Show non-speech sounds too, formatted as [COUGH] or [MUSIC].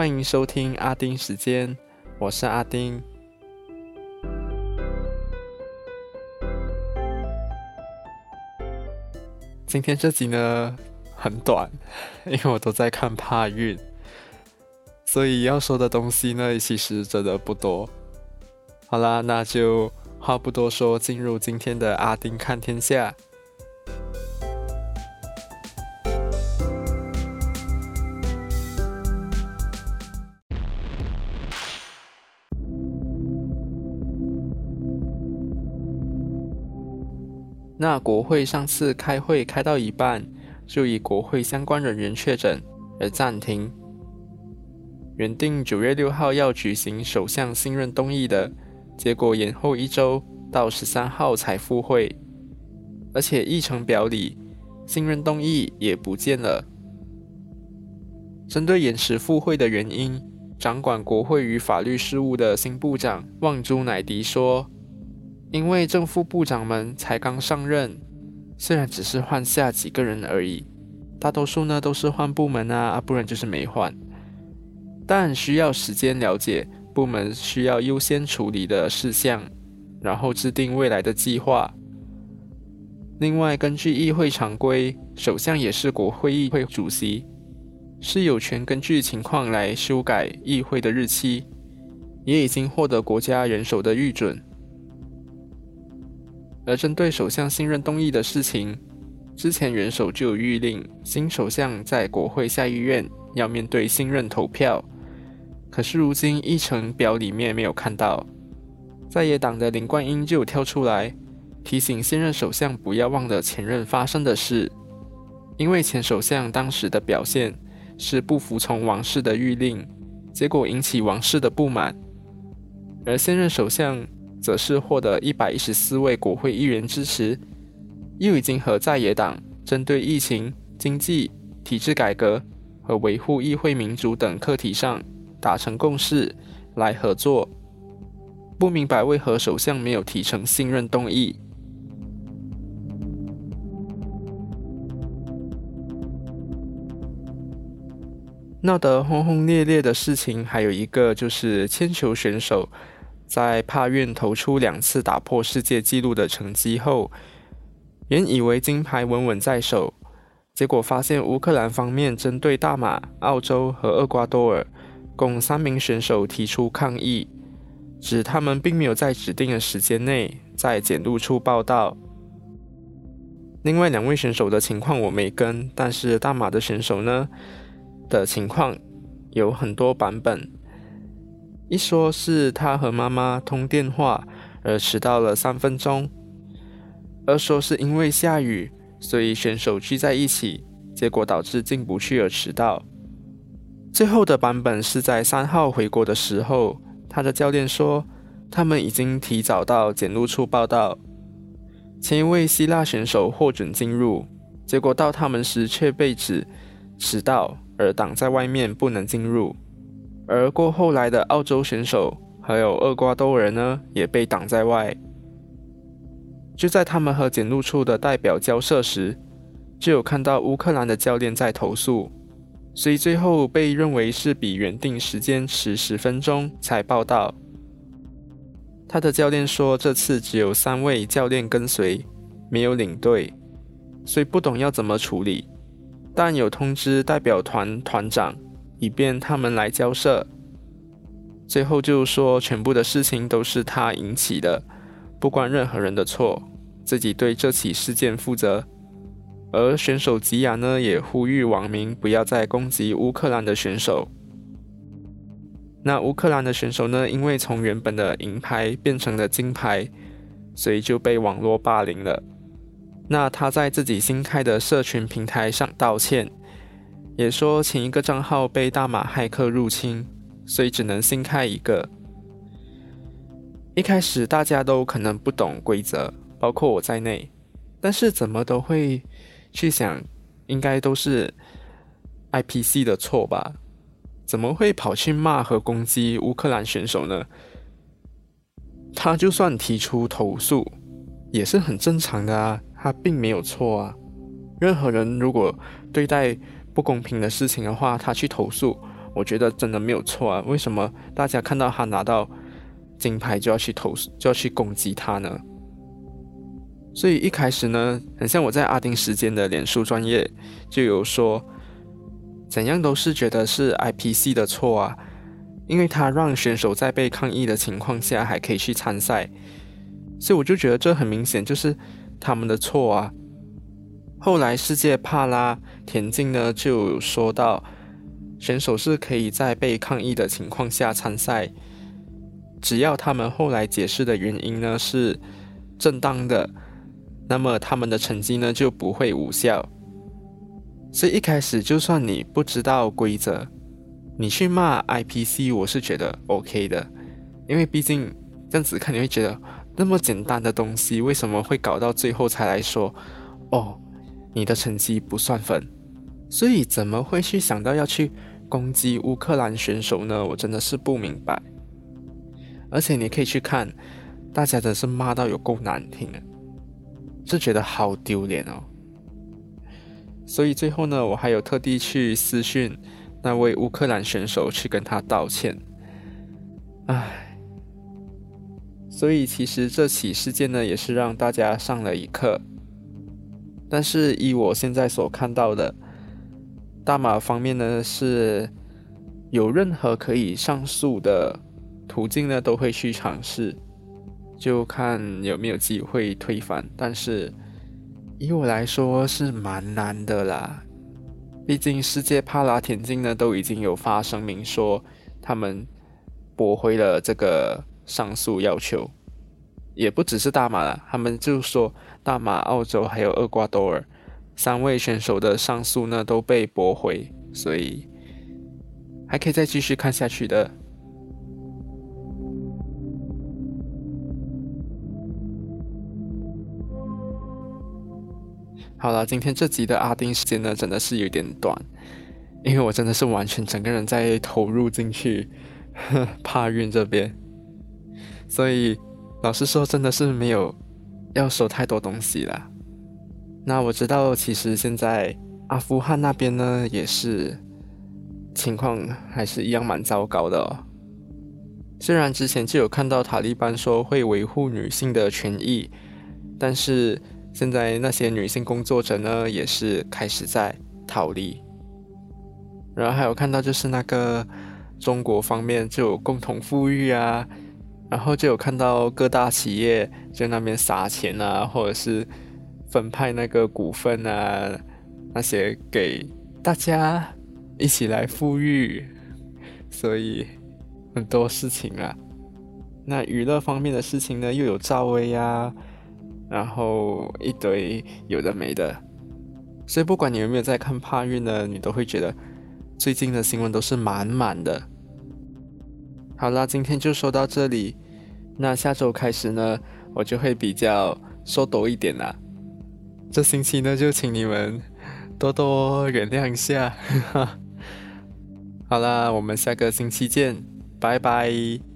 欢迎收听阿丁时间，我是阿丁。今天这集呢很短，[LAUGHS] 因为我都在看帕运，所以要说的东西呢其实真的不多。好啦，那就话不多说，进入今天的阿丁看天下。那国会上次开会开到一半，就以国会相关人员确诊而暂停。原定九月六号要举行首相信任动议的，结果延后一周，到十三号才复会。而且议程表里信任动议也不见了。针对延迟复会的原因，掌管国会与法律事务的新部长旺珠乃迪说。因为正副部长们才刚上任，虽然只是换下几个人而已，大多数呢都是换部门啊，不然就是没换。但需要时间了解部门需要优先处理的事项，然后制定未来的计划。另外，根据议会常规，首相也是国会议会主席，是有权根据情况来修改议会的日期，也已经获得国家元首的预准。而针对首相信任动议的事情，之前元首就有谕令，新首相在国会下议院要面对信任投票。可是如今议程表里面没有看到，在野党的林冠英就跳出来提醒现任首相不要忘了前任发生的事，因为前首相当时的表现是不服从王室的谕令，结果引起王室的不满，而现任首相。则是获得一百一十四位国会议员支持，又已经和在野党针对疫情、经济、体制改革和维护议会民主等课题上达成共识来合作。不明白为何首相没有提成信任动议。闹得轰轰烈烈的事情还有一个就是铅球选手。在帕运投出两次打破世界纪录的成绩后，原以为金牌稳稳在手，结果发现乌克兰方面针对大马、澳洲和厄瓜多尔共三名选手提出抗议，指他们并没有在指定的时间内在检录处报道。另外两位选手的情况我没跟，但是大马的选手呢的情况有很多版本。一说是他和妈妈通电话而迟到了三分钟，二说是因为下雨，所以选手聚在一起，结果导致进不去而迟到。最后的版本是在三号回国的时候，他的教练说他们已经提早到检录处报道，前一位希腊选手获准进入，结果到他们时却被指迟到而挡在外面不能进入。而过后来的澳洲选手还有厄瓜多人呢，也被挡在外。就在他们和检录处的代表交涉时，就有看到乌克兰的教练在投诉，所以最后被认为是比原定时间迟十分钟才报道。他的教练说，这次只有三位教练跟随，没有领队，所以不懂要怎么处理，但有通知代表团团长。以便他们来交涉。最后就说，全部的事情都是他引起的，不关任何人的错，自己对这起事件负责。而选手吉亚呢，也呼吁网民不要再攻击乌克兰的选手。那乌克兰的选手呢，因为从原本的银牌变成了金牌，所以就被网络霸凌了。那他在自己新开的社群平台上道歉。也说前一个账号被大马骇客入侵，所以只能新开一个。一开始大家都可能不懂规则，包括我在内，但是怎么都会去想，应该都是 IPC 的错吧？怎么会跑去骂和攻击乌克兰选手呢？他就算提出投诉，也是很正常的啊，他并没有错啊。任何人如果对待不公平的事情的话，他去投诉，我觉得真的没有错啊。为什么大家看到他拿到金牌就要去投诉就要去攻击他呢？所以一开始呢，很像我在阿丁时间的脸书专业就有说，怎样都是觉得是 IPC 的错啊，因为他让选手在被抗议的情况下还可以去参赛，所以我就觉得这很明显就是他们的错啊。后来世界帕拉田径呢就说到，选手是可以在被抗议的情况下参赛，只要他们后来解释的原因呢是正当的，那么他们的成绩呢就不会无效。所以一开始就算你不知道规则，你去骂 IPC，我是觉得 OK 的，因为毕竟这样子看你会觉得那么简单的东西为什么会搞到最后才来说哦？你的成绩不算分，所以怎么会去想到要去攻击乌克兰选手呢？我真的是不明白。而且你可以去看，大家真是骂到有够难听的，就觉得好丢脸哦。所以最后呢，我还有特地去私讯那位乌克兰选手去跟他道歉。唉，所以其实这起事件呢，也是让大家上了一课。但是以我现在所看到的，大马方面呢是有任何可以上诉的途径呢，都会去尝试，就看有没有机会推翻。但是以我来说是蛮难的啦，毕竟世界帕拉田径呢都已经有发声明说他们驳回了这个上诉要求。也不只是大马了，他们就说大马、澳洲还有厄瓜多尔三位选手的上诉呢都被驳回，所以还可以再继续看下去的。好了，今天这集的阿丁时间呢真的是有点短，因为我真的是完全整个人在投入进去 [LAUGHS] 帕运这边，所以。老实说，真的是没有要说太多东西了。那我知道，其实现在阿富汗那边呢，也是情况还是一样蛮糟糕的哦。虽然之前就有看到塔利班说会维护女性的权益，但是现在那些女性工作者呢，也是开始在逃离。然后还有看到就是那个中国方面就有共同富裕啊。然后就有看到各大企业在那边撒钱啊，或者是分派那个股份啊，那些给大家一起来富裕，所以很多事情啊。那娱乐方面的事情呢，又有赵薇啊，然后一堆有的没的。所以不管你有没有在看帕运呢，你都会觉得最近的新闻都是满满的。好啦，今天就说到这里。那下周开始呢，我就会比较收多一点啦。这星期呢，就请你们多多原谅一下。[LAUGHS] 好啦，我们下个星期见，拜拜。